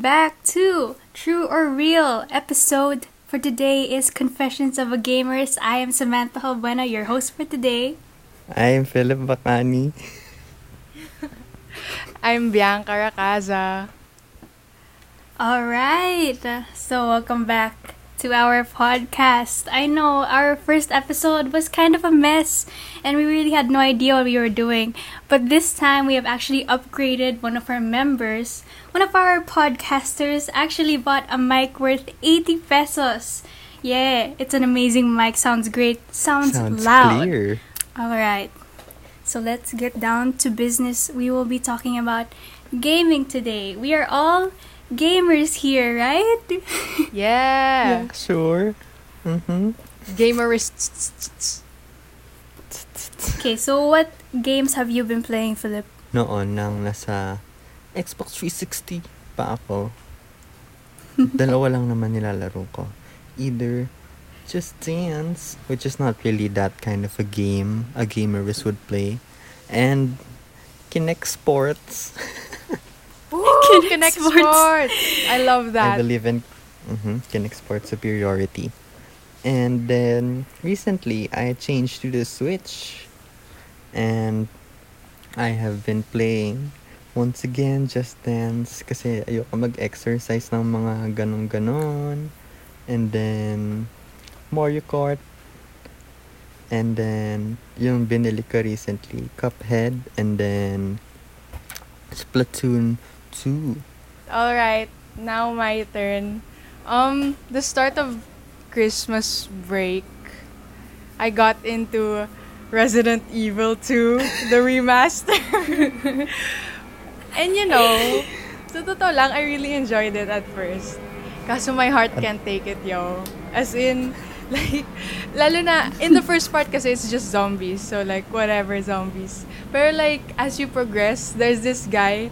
welcome back to True or Real episode for today is Confessions of a Gamers. I am Samantha Halbuena, your host for today. I'm Philip Bacani. I'm Bianca Racaza. All right. So, welcome back to our podcast. I know our first episode was kind of a mess and we really had no idea what we were doing. But this time we have actually upgraded one of our members. One of our podcasters actually bought a mic worth 80 pesos. Yeah, it's an amazing mic. Sounds great. Sounds, Sounds loud. clear. All right. So let's get down to business. We will be talking about gaming today. We are all gamers here, right? Yeah. Sure. Mm-hmm. Gamerists. okay, so what games have you been playing, Philip? Noon nang nasa Xbox 360 pa ako. Dalawa lang naman nilalaro ko. Either Just Dance, which is not really that kind of a game a gamerist would play, and Kinect Sports. Connect Sports. Sports. I love that. I believe in mhm, Kinect Sports superiority. And then recently I changed to the Switch and I have been playing once again Just Dance kasi ayoko mag-exercise ng mga ganon-ganon. And then Mario Kart. And then yung binili ko recently, Cuphead and then Splatoon 2. All right, now my turn. Um, the start of Christmas break, I got into Resident Evil 2, the remaster. and you know, sa totoo lang, I really enjoyed it at first. Kaso my heart can't take it, yo. As in, like, lalo na, in the first part kasi it's just zombies. So like, whatever, zombies. Pero like, as you progress, there's this guy,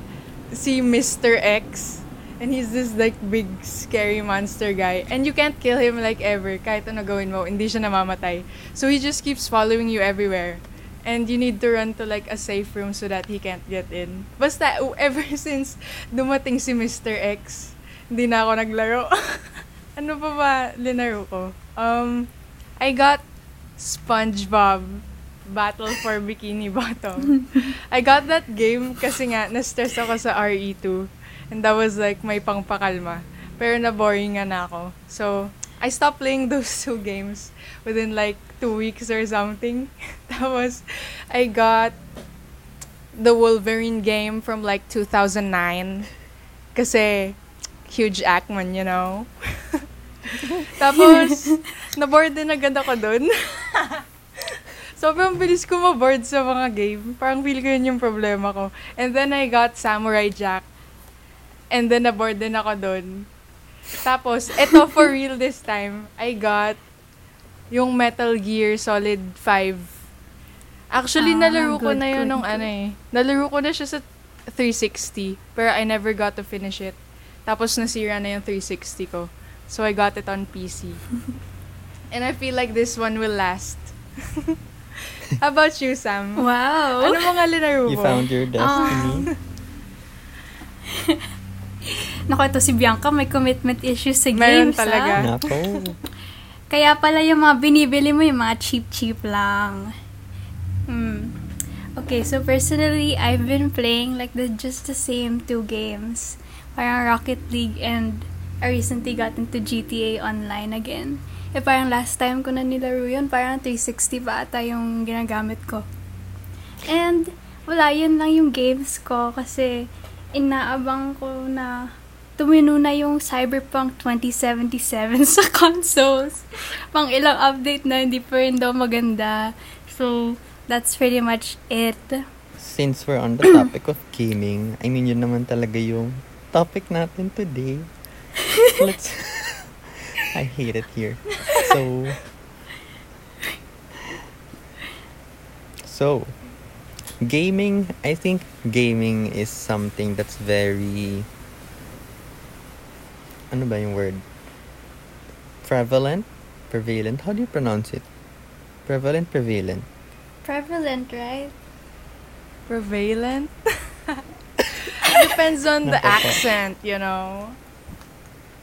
si Mr. X. And he's this like big scary monster guy. And you can't kill him like ever. Kahit ano gawin mo, hindi siya namamatay. So he just keeps following you everywhere. And you need to run to like a safe room so that he can't get in. Basta, ever since dumating si Mr. X, hindi na ako naglaro. ano pa ba linaro ko? Um, I got SpongeBob Battle for Bikini Bottom. I got that game kasi nga na-stress ako sa RE2. And that was like my pangpakalma. Pero na-boring nga na ako. So, I stopped playing those two games within like two weeks or something. Tapos, I got the Wolverine game from like 2009. Kasi, huge Ackman, you know? Tapos, na-bored din agad ako dun. Sobrang bilis ko ma-board sa mga game. Parang feel ko yun yung problema ko. And then I got Samurai Jack. And then na-board din ako dun. Tapos, eto for real this time, I got yung Metal Gear Solid 5. Actually, Ah, nalaro ko good, na yun good, nung ano eh. Nalaro ko na siya sa 360. Pero I never got to finish it. Tapos nasira na yung 360 ko. So I got it on PC. And I feel like this one will last. How about you, Sam? Wow. Ano mga linaro mo? You found your destiny. Naku, ito si Bianca, may commitment issues sa Meron games, talaga. ah. Nako. Kaya pala yung mga binibili mo, yung mga cheap-cheap lang. Hmm. Okay, so personally, I've been playing like the just the same two games. Parang Rocket League and I recently got into GTA Online again. Eh parang last time ko na nilaro yun, parang 360 pa ata yung ginagamit ko. And wala, yun lang yung games ko kasi inaabang ko na tumino na yung Cyberpunk 2077 sa consoles. Pang ilang update na, hindi pa rin daw maganda. So, that's pretty much it. Since we're on the topic of gaming, I mean, yun naman talaga yung topic natin today. Let's... I hate it here. So... So, gaming, I think gaming is something that's very... Ano ba yung word? Prevalent? Prevalent? How do you pronounce it? Prevalent, prevalent. Prevalent, right? Prevalent? depends on the accent, you know.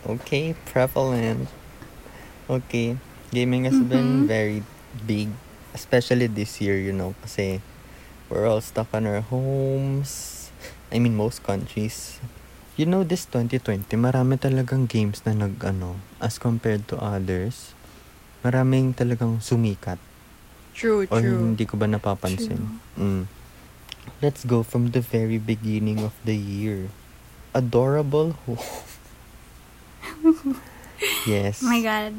Okay, prevalent. Okay, gaming has been very big, especially this year, you know, kasi we're all stuck on our homes. I mean, most countries. You know, this 2020, marami talagang games na nag, ano, as compared to others. Maraming talagang sumikat. True, Or true. hindi ko ba napapansin? Mm. Let's go from the very beginning of the year. Adorable Home. yes. Oh my god.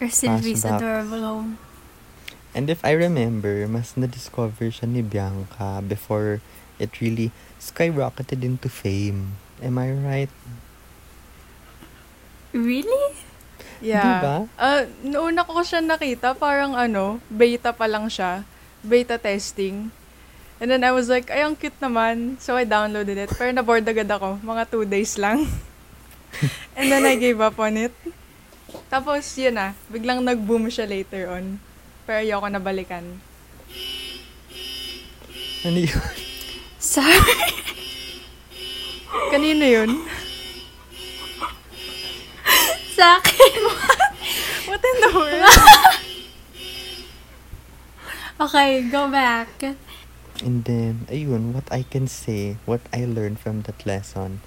Or Sylvie's Flashback. adorable home. And if I remember, mas na-discover siya ni Bianca before it really skyrocketed into fame. Am I right? Really? Yeah. Diba? Uh, noona ko siya nakita, parang ano, beta pa lang siya. Beta testing. And then I was like, ay, ang cute naman. So I downloaded it. Pero na-board agad ako. Mga two days lang. And then I gave up on it. Tapos, yun na. Biglang nag-boom siya later on. Pero ayoko na balikan. Ano yun? Sorry. Kanino yun? Sa akin. What in the world? okay, go back. And then, ayun, what I can say, what I learned from that lesson,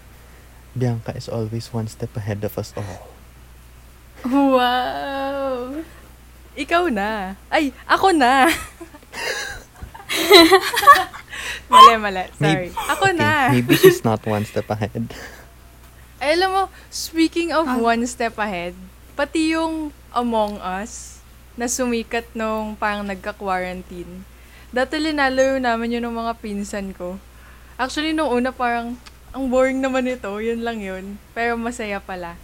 Bianca is always one step ahead of us all. Wow. Ikaw na. Ay, ako na. mali, mali. Sorry. Maybe- Ako Okay, na. Maybe she's not one step ahead. Ay, alam mo, speaking of Ah. one step ahead, pati yung Among Us, na sumikat nung parang nagka-quarantine. Dati linalayo namin yun ng mga pinsan ko. Actually, nung una parang, ang boring naman ito, yun lang yun. Pero masaya pala.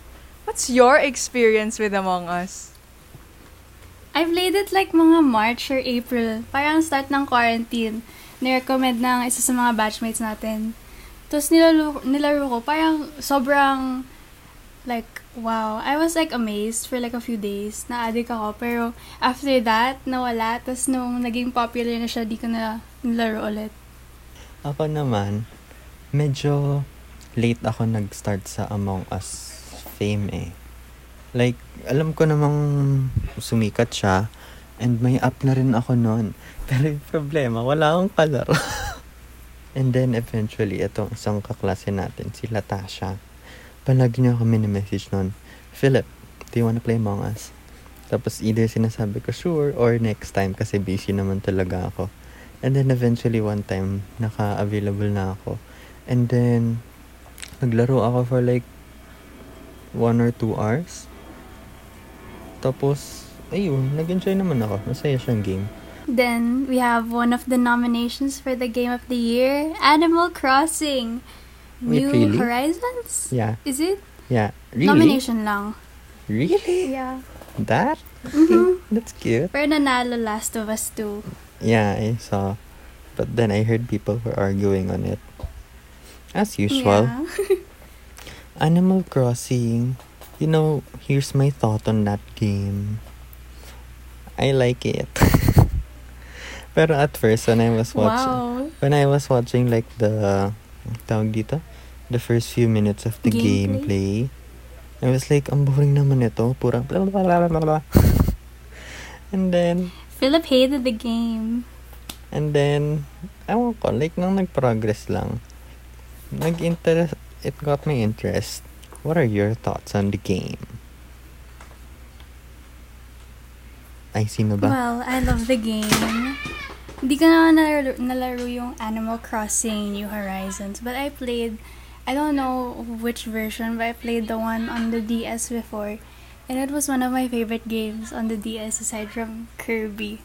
What's your experience with Among Us? I played it like mga March or April. Parang start ng quarantine. Nirecommend ng isa sa mga batchmates natin. Tapos nilaro, nilaro ko, parang sobrang, like, wow. I was like amazed for like a few days. Na-addict ako. Pero after that, nawala. Tapos nung naging popular na siya, di ko na nilaro ulit. Ako naman, medyo late ako nag-start sa Among Us fame eh. Like, alam ko namang sumikat siya and may app na rin ako noon. Pero yung problema, wala akong kalaro. and then eventually, itong isang kaklase natin, si Latasha, palagi niya kami message noon, Philip, do you wanna play Among Us? Tapos either sinasabi ko, sure, or next time kasi busy naman talaga ako. And then eventually one time, naka-available na ako. And then, naglaro ako for like one or two hours. Tapos, ayun, nag-enjoy naman ako. Masaya siyang game. Then, we have one of the nominations for the Game of the Year, Animal Crossing. Wait, New really? Horizons? Yeah, Is it? yeah. Really? Nomination lang. Really? Yeah. That? Mhm. That's cute. Pero nanalo Last of Us 2. Yeah, I saw. But then I heard people were arguing on it. As usual. Yeah. Animal Crossing, you know, here's my thought on that game. I like it. Pero at first, when I was watching, wow. when I was watching like the, tawag dito, the first few minutes of the Gameplay? gameplay, I was like, ang boring naman ito, pura blah blah blah blah blah. And then, Philip hated the game. and then, ewan ko, like nung nag-progress lang, nag-interest, it got my interest. What are your thoughts on the game? Ay, sino ba? Well, I love the game. Hindi ko na nalaro, nalaro yung Animal Crossing New Horizons. But I played, I don't know which version, but I played the one on the DS before. And it was one of my favorite games on the DS aside from Kirby.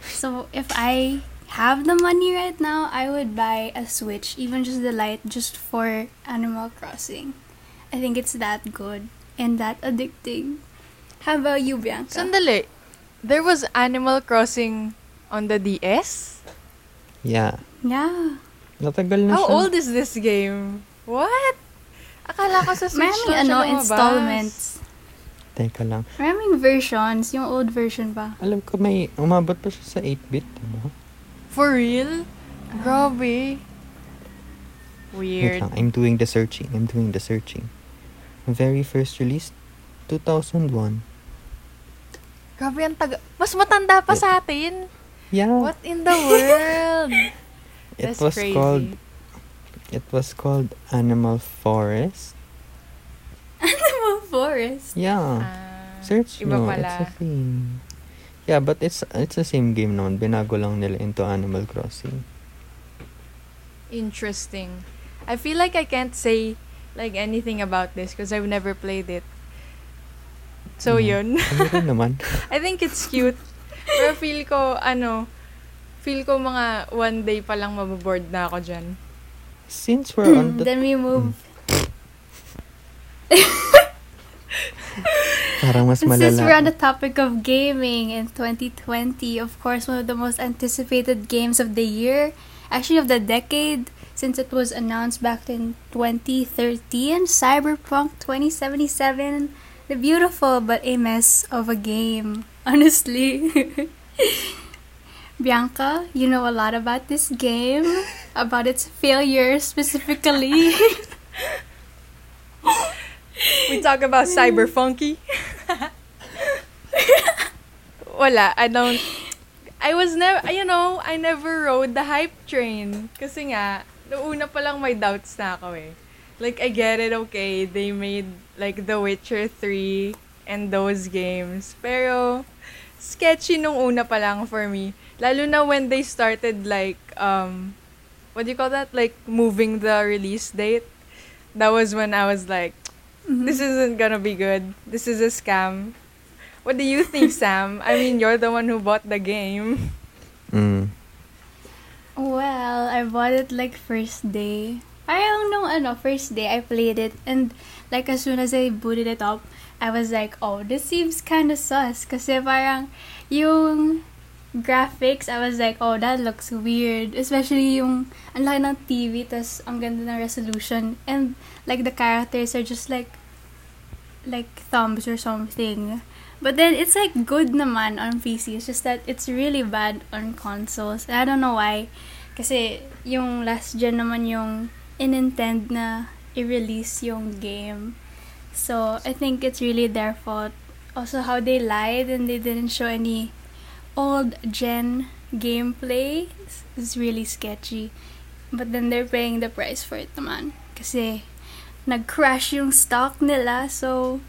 So if I have the money right now, I would buy a Switch, even just the light, just for Animal Crossing. I think it's that good and that addicting. How about you, Bianca? Sandali. There was Animal Crossing on the DS? Yeah. Yeah. Natagal na How siya. old is this game? What? Akala ko sa Switch Maraming ano, lumabas. installments. Teka lang. Maraming versions. Yung old version pa. Alam ko may, umabot pa siya sa 8-bit, diba? For real? Grabe. Wait Weird. lang, I'm doing the searching. I'm doing the searching. Very first release, 2001. Grabe ang taga... Mas matanda pa sa atin. Yeah. What in the world? It That's was crazy. called it was called Animal Forest. Animal Forest. Yeah. Ah, Search iba no, pala. it's the same. Yeah, but it's it's the same game naman. Binago lang nila into Animal Crossing. Interesting. I feel like I can't say like anything about this because I've never played it. So Mhm. yun. Ano naman? I think it's cute. Pero feel ko, ano, feel ko mga one day pa lang maboboard na ako dyan. Since we're on the Then we move. parang mas Since we're on the topic of gaming in 2020, of course, one of the most anticipated games of the year, actually of the decade, since it was announced back in 2013, Cyberpunk 2077, the beautiful but a mess of a game, honestly. Bianca, you know a lot about this game, about its failure specifically. We talk about cyber funky. Wala, I don't I was never, you know, I never rode the hype train. Kasi nga, noong una pa lang may doubts na ako eh. Like, I get it, okay, they made, like, The Witcher 3 and those games. Pero, sketchy nung una pa lang for me. Lalo na when they started, like, um, what do you call that? Like, moving the release date. That was when I was like, this isn't gonna be good. This is a scam. What do you think, Sam? I mean, you're the one who bought the game. Mm. Well, I bought it like first day. Parang nung ano, first day I played it and like as soon as I booted it up, I was like, oh, this seems kind of sus. Kasi parang yung graphics, I was like, oh, that looks weird. Especially yung ang laki ng TV, tas ang ganda ng resolution. And like the characters are just like like thumbs or something. But then it's like good naman on PC. It's just that it's really bad on consoles. I don't know why. Kasi yung last gen naman yung inintend na i-release yung game. So I think it's really their fault. Also how they lied and they didn't show any old gen gameplay is- really sketchy. But then they're paying the price for it naman. Kasi nag-crash yung stock nila. So,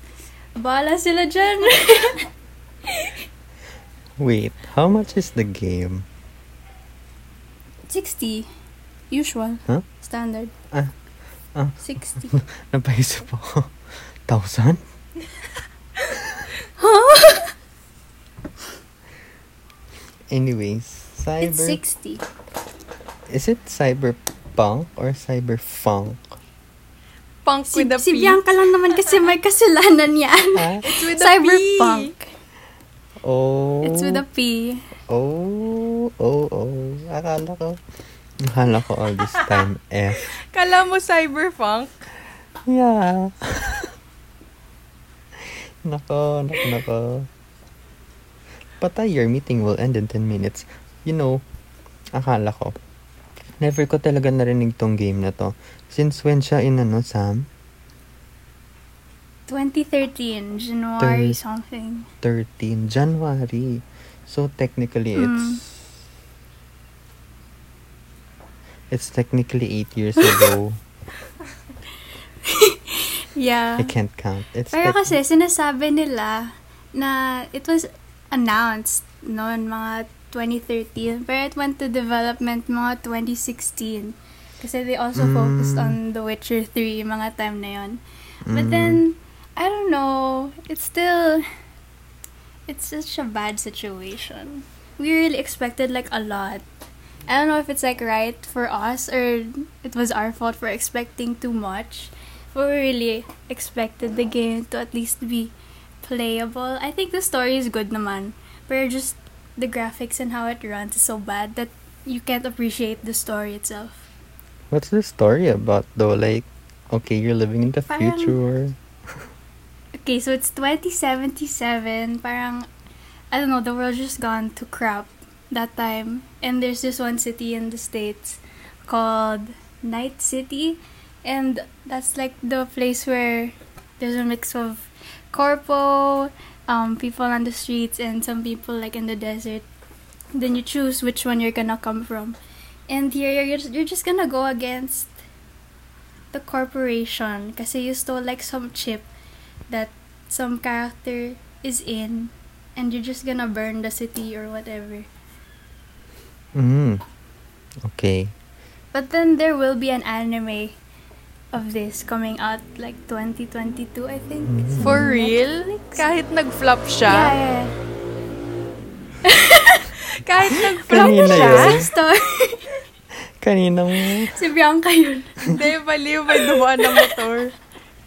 bala sila dyan. Wait, how much is the game? 60. Usual. Huh? Standard. Ah, ah. 60. Napaisip ako. Thousand? Anyways, cyber... It's 60. Is it cyberpunk or cyberfunk? Punk Si, with a si P. Bianca lang naman kasi may kasalanan yan. Ah? It's with a Cyberpunk. Oh. It's with a P. Oh, oh, oh. Akala ko. Akala ko all this time F. Kala mo cyberpunk? Yeah. nako, nako, nako. Patay, your meeting will end in 10 minutes. You know, akala ko. Never ko talaga narinig tong game na to. Since when siya in ano, Sam? 2013. January Thir- something. 13 January. So technically Mm. it's it's technically 8 years ago. Yeah. I can't count. It's Pero tec- kasi sinasabi nila na it was announced noon mga 2013 but it went to development mga 2016 kasi they also Mm. focused on The Witcher 3 mga time na yon. But Mm. then I don't know, it's still it's such a bad situation. We really expected like a lot. I don't know if it's like right for us or it was our fault for expecting too much. But we really expected the game to at least be playable. I think the story is good naman. But just the graphics and how it runs is so bad that you can't appreciate the story itself. What's the story about though? Like, okay, you're living in the Parang- future. Okay, so it's 2077. Parang, I don't know, the world just gone to crap that time. And there's this one city in the States called Night City, and that's like the place where there's a mix of corpo, um, people on the streets, and some people like in the desert. Then you choose which one you're gonna come from, and here you're just, you're just gonna go against the corporation because you stole like some chip that some character is in and you're just gonna burn the city or whatever. Mm. Okay. But then there will be an anime of this coming out like 2022, I think. Mm. On For real? Netflix. Kahit nag-flop siya? Yeah, yeah. Kahit nag-flop Kanina siya? yun. Story. Kaninang... si Bianca yun. Hindi, baliw. May dumaan na motor.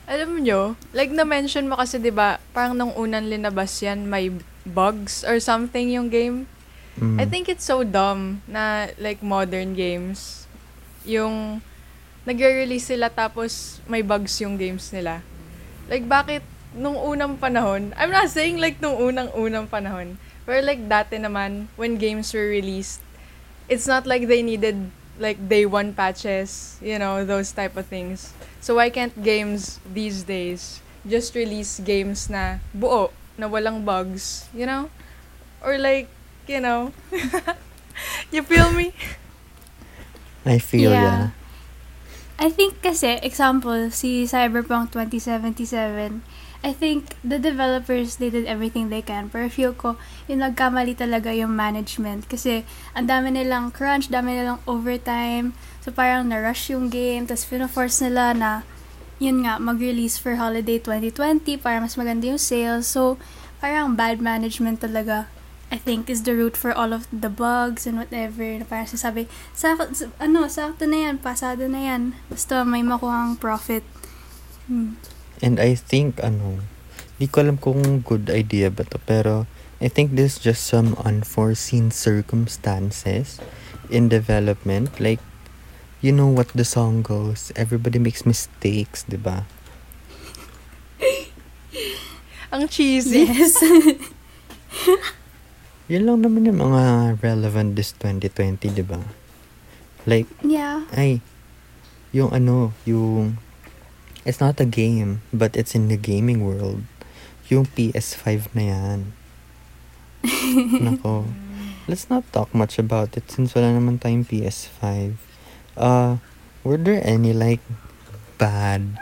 Alam nyo, like na-mention mo kasi 'di ba parang nung unang linabas yan, may bugs or something yung game. Mm. I think it's so dumb na like modern games, yung nagre-release sila tapos may bugs yung games nila. Like bakit nung unang panahon, I'm not saying like nung unang-unang panahon, pero like dati naman, when games were released, it's not like they needed like day one patches, you know, those type of things. So why can't games these days just release games na buo, na walang bugs, you know? Or like, you know, you feel me? I feel Yeah. ya. I think kasi, example, si Cyberpunk 2077, I think the developers, they did everything they can. Pero feel ko, yung nagkamali talaga yung management. Kasi, ang dami nilang crunch, dami nilang overtime. So, parang na-rush yung game. Tapos, pina-force nila na, yun nga, mag-release for holiday 2020 para mas maganda yung sales. So, parang bad management talaga. I think is the root for all of the bugs and whatever. Na parang sasabi, sa, sa- ano, sakto na yan, pasado na yan. Basta may makuhang profit. Hmm. And I think, ano, di ko alam kung good idea ba to, pero I think this is just some unforeseen circumstances in development. Like, you know what the song goes, everybody makes mistakes, di ba? Ang cheesy. Yes. Yun lang naman yung mga relevant this 2020, di ba? Like, yeah. ay, yung ano, yung, it's not a game, but it's in the gaming world. Yung PS5 na yan. Nako. Let's not talk much about it since wala naman tayong PS5. Uh, were there any like bad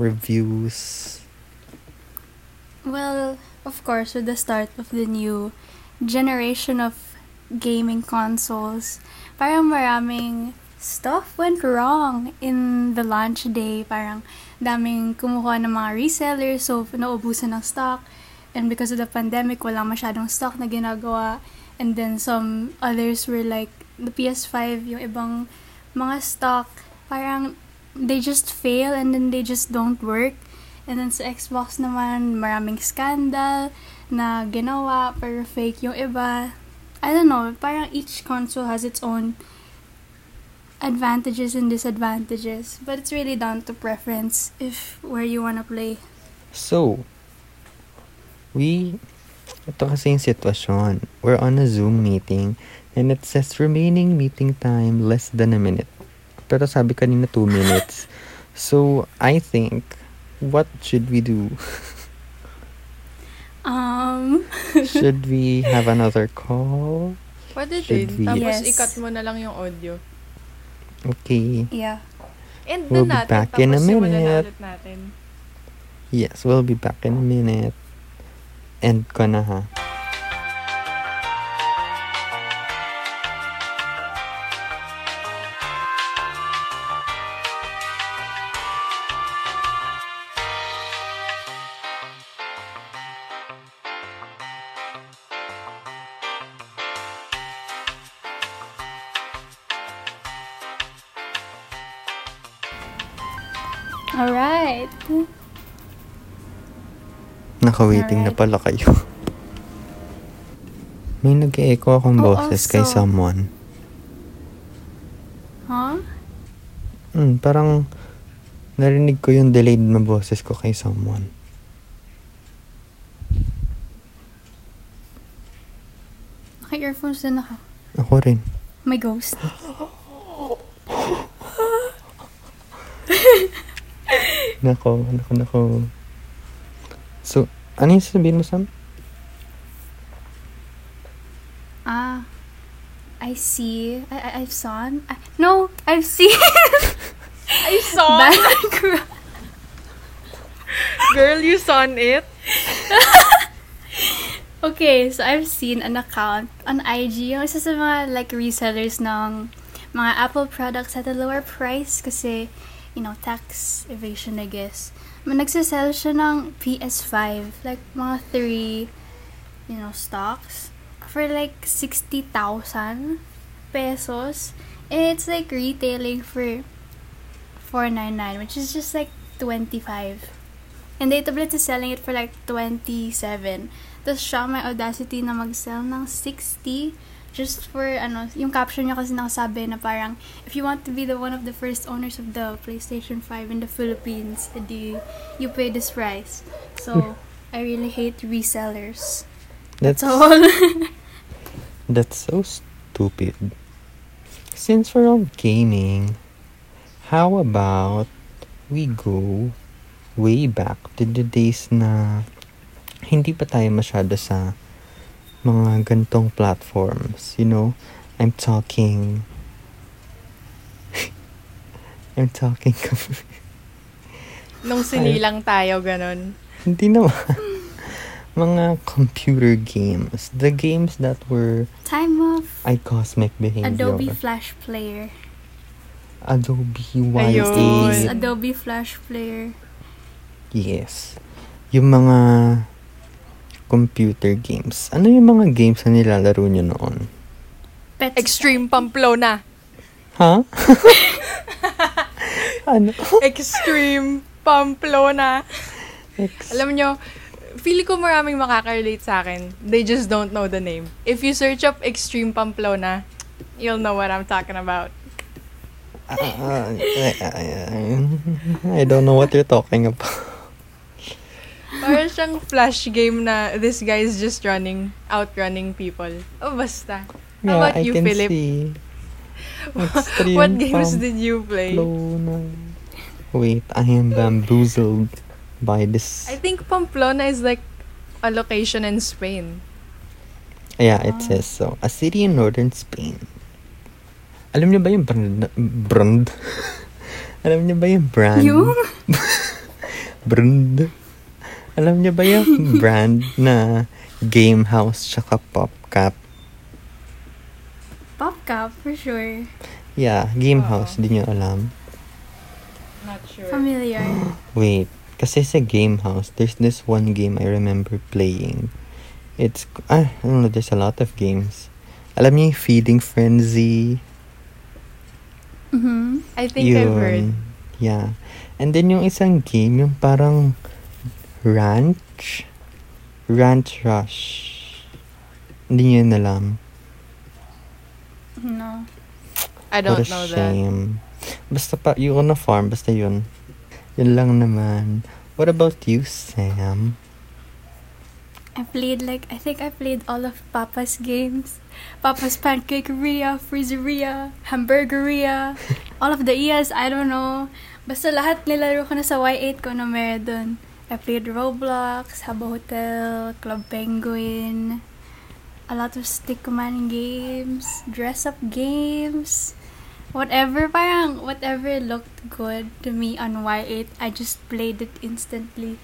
reviews? Well, of course, with the start of the new generation of gaming consoles, parang maraming stuff went wrong in the launch day. Parang daming kumuha ng mga resellers, so naubusan ng stock. And because of the pandemic, walang masyadong stock na ginagawa. And then some others were like, the PS5, yung ibang mga stock, parang they just fail and then they just don't work. And then sa Xbox naman, maraming scandal na ginawa, pero fake yung iba. I don't know, parang each console has its own advantages and disadvantages. But it's really down to preference if where you wanna play. So, we, ito kasi yung sitwasyon. We're on a Zoom meeting and it says remaining meeting time less than a minute. Pero sabi kanina two minutes. So, I think, what should we do? Um, should we have another call? Pwede Should din. we- Tapos Yes. ikat mo na lang yung audio. Okay. yeah. And We'll na be natin, back tapos in a minute. Yes, we'll be back in a minute. End ko na ha. Naka-waiting na pala kayo. May nag-echo akong Oh, boses kay also. someone. Huh? Hmm, parang narinig ko yung delayed na boses ko kay someone. Naka-earphones din ako. Ako rin. May ghost. Nako, nako, nako. So, ano yung sabihin mo, Sam? Ah, I see. I, I I've seen. I, no, I've seen. I saw Background. Girl, you saw it? Okay, so I've seen an account on IG, yung isa sa mga like resellers ng mga Apple products at a lower price kasi, you know, tax evasion, I guess. Nagsasell siya ng PS5, like mga three, you know, stocks for like 60,000 pesos. And it's like retailing for 499, which is just like 25. And Datablit is selling it for like 27. Tapos siya may audacity na mag-sell ng 60 just for, ano, yung caption niya kasi nakasabi na parang, if you want to be the one of the first owners of the PlayStation 5 in the Philippines, edi you pay this price. So, I really hate resellers. That's, That's all. that's so stupid. Since we're on gaming, how about we go way back to the days na hindi pa tayo masyado sa mga gantong platforms. You know, I'm talking... I'm talking... Nung sinilang tayo, ganun. hindi naman. mga computer games. The games that were Time of icosmic behavior. Adobe Flash Player. Adobe Ayun. Y8. Adobe Flash Player. Yes. Yung mga computer games. Ano yung mga games na nilalaro nyo noon? Pets. Extreme Pamplona. Ha? ano? Extreme Pamplona. Ex- Alam nyo, feeling ko maraming makaka-relate sa akin. They just don't know the name. If you search up Extreme Pamplona, you'll know what I'm talking about. I, I don't know what you're talking about. Parang siyang flash game na this guy is just running, outrunning people. Oh, basta. How about I you, can Philip? see. Extreme What games did you play? Pamplona. Wait, I am bamboozled by this. I think Pamplona is like a location in Spain. Yeah, it says so. A city in northern Spain. Alam niyo ba yung brand? brand? Alam niyo ba yung brand? Yung? brand? Alam niyo ba yung brand na Game House tsaka PopCap? PopCap, for sure. Yeah, Game Oo. House. Di niyo alam? Not sure. Familiar. Wait, kasi sa Game House, there's this one game I remember playing. It's, ah, I don't know, there's a lot of games. Alam niyo yung Feeding Frenzy? Mm-hmm. I think I've heard. Yeah. And then yung isang game, yung parang Ranch? Ranch Rush. Hindi niyo yun alam. No. I don't What a know that. shame. Basta pa, you on a farm, basta yun. Yun lang naman. What about you, Sam? I played like I think I played all of Papa's games. Papa's Pancakeria, Freezeria, Hamburgeria, all of the ES, I don't know. Basta lahat nilaro ko na sa Y8 ko na meron dun. I played Roblox, Habbo Hotel, Club Penguin, a lot of stick commanding games, dress up games, whatever, parang whatever looked good to me on Y8, I just played it instantly.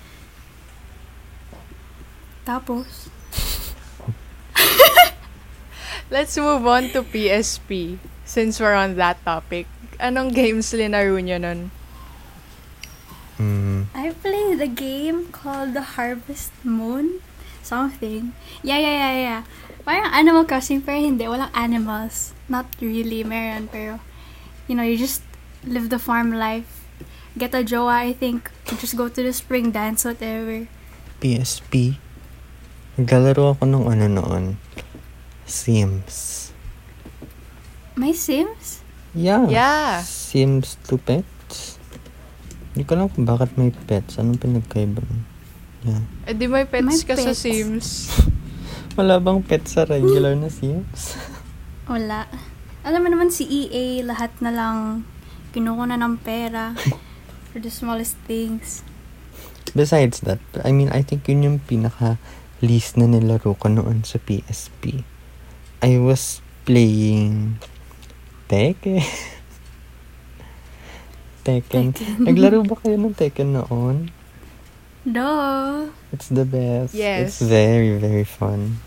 Tapos, Let's move on to PSP. Since we're on that topic. Anong games linaro nyo nun? Mm, I played a game called The Harvest Moon. Something. Yeah, yeah, yeah, yeah. Parang Animal Crossing, pero hindi. Walang animals. Not really. Meron, pero... You know, you just live the farm life. Get a jowa, I think. Just go to the spring dance, whatever. PSP. Naglalaro ako ng ano noon. Sims. May Sims? Yeah. Yeah. Sims to pets. Hindi ko alam kung bakit may pets. Anong pinagkaiba nun? Yeah. Eh di may pets May ka sa pets. Sims. Wala bang pets sa regular na Sims? Wala. Alam mo naman si EA, lahat na lang kinuha na ng pera. For the smallest things. Besides that, I mean, I think yun yung pinaka least na nilaro ko noon sa PSP. I was playing Tekken. Tekken. Tekken. Naglaro ba kayo ng Tekken noon? Duh. It's the best. Yes. It's very, very fun.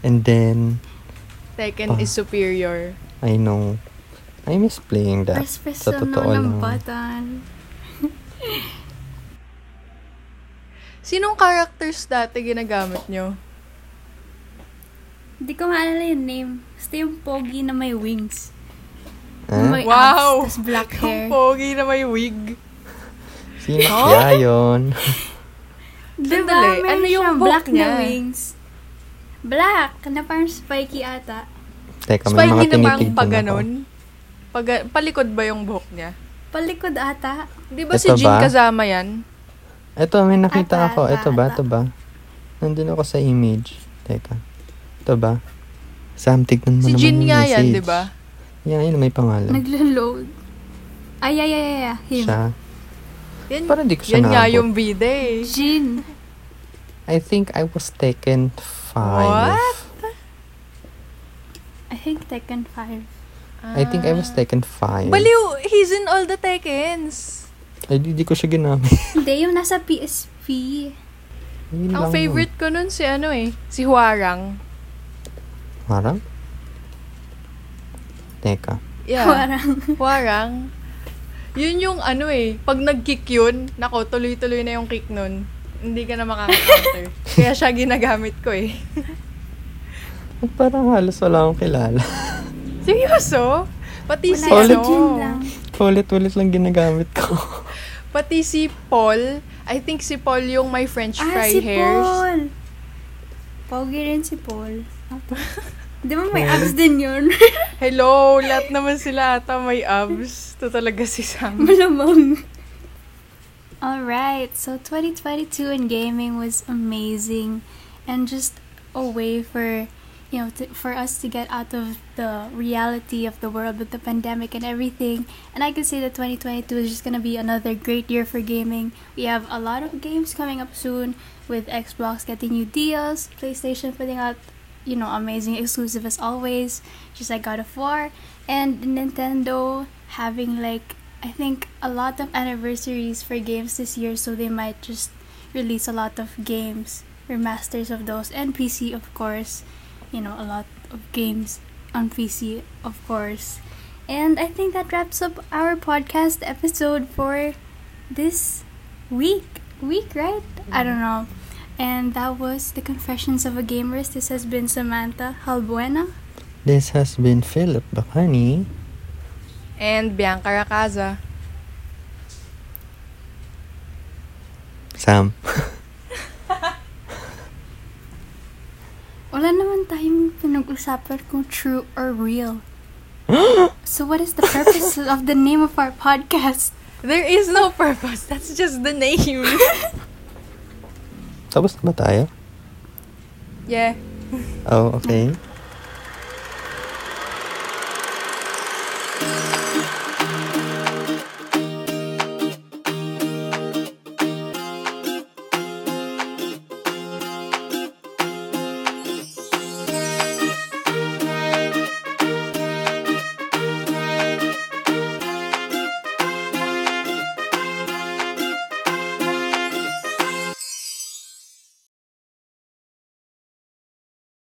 And then, Tekken Ah. is superior. I know, I miss playing that. Press press Sa totoo lang. button. Sinong characters dati ginagamit nyo? Hindi ko maalala yung name. Basta yung pogi na may wings. May Wow! abs, tas black Yung hair. pogi na may wig. Sino kaya yun? Diba? Sandali, ano yung buhok black niya? na wings. Black. Na parang spiky ata. Teka, may mga Spiky na parang tinitignan pag ako. ganun. Pag, palikod ba yung buhok niya? Palikod ata. Di ba si Jin ba? kasama yan? Ito, may nakita Ata, ako. ata, Ito ba? ata. Ito ba? Nandun ako sa image. Teka. Ito ba? Sam, tignan mo Si naman Jin yung nga yan, message. di ba? Yeah, yun may pangalan. Naglo-load. Ay, ay, ay, ay, ay. Him. Siya. Yan, Parang di ko siya yan nga naabot. yung bida eh. Jin. I think I was taken five. What? I think Tekken 5. I think I was Ah. taken five. Baliw! He's in all the Tekkens. Ay, di, di ko siya ginamit. Hindi, yung nasa PSP. Yun Ang lang favorite ko nun si ano eh, si Huarang. yun. Parang? Teka. Yeah. Parang, Huarang. Yun yung ano eh, pag nag-kick yun, nako, tuloy-tuloy na yung kick nun. Hindi ka na makaka-counter. Kaya siya ginagamit ko eh. Parang halos wala akong kilala. Seryoso? Pati si wala si ano, Jin lang. Ulit-ulit lang ginagamit ko. pati si Paul, I think si Paul yung may French Ah, fry si hairs. Paul. Pogi rin si Paul. Di ba may abs din yun? Hello, lahat naman sila ata may abs. Ito talaga si Sam. Malamang. Alright, so 2022 in gaming was amazing and just a way for you know to, for us to get out of the reality of the world with the pandemic and everything. And I can say that 2022 is just gonna be another great year for gaming. We have a lot of games coming up soon with Xbox getting new deals, PlayStation putting out you know amazing exclusive as always, just like God of War, and Nintendo having like I think a lot of anniversaries for games this year, so they might just release a lot of games, remasters of those, and PC, of course. You know, a lot of games on PC, of course. And I think that wraps up our podcast episode for this week. Week, right? I don't know. And that was the Confessions of a Gamerist. This has been Samantha Halbuena. This has been Philip Bacani. And Bianca Racaza. Sam. Wala naman tayong pinag-usapan kung true or real. so what is the purpose of the name of our podcast? There is no purpose. That's just the name. Tapos na ba tayo? yeah. Oh, okay.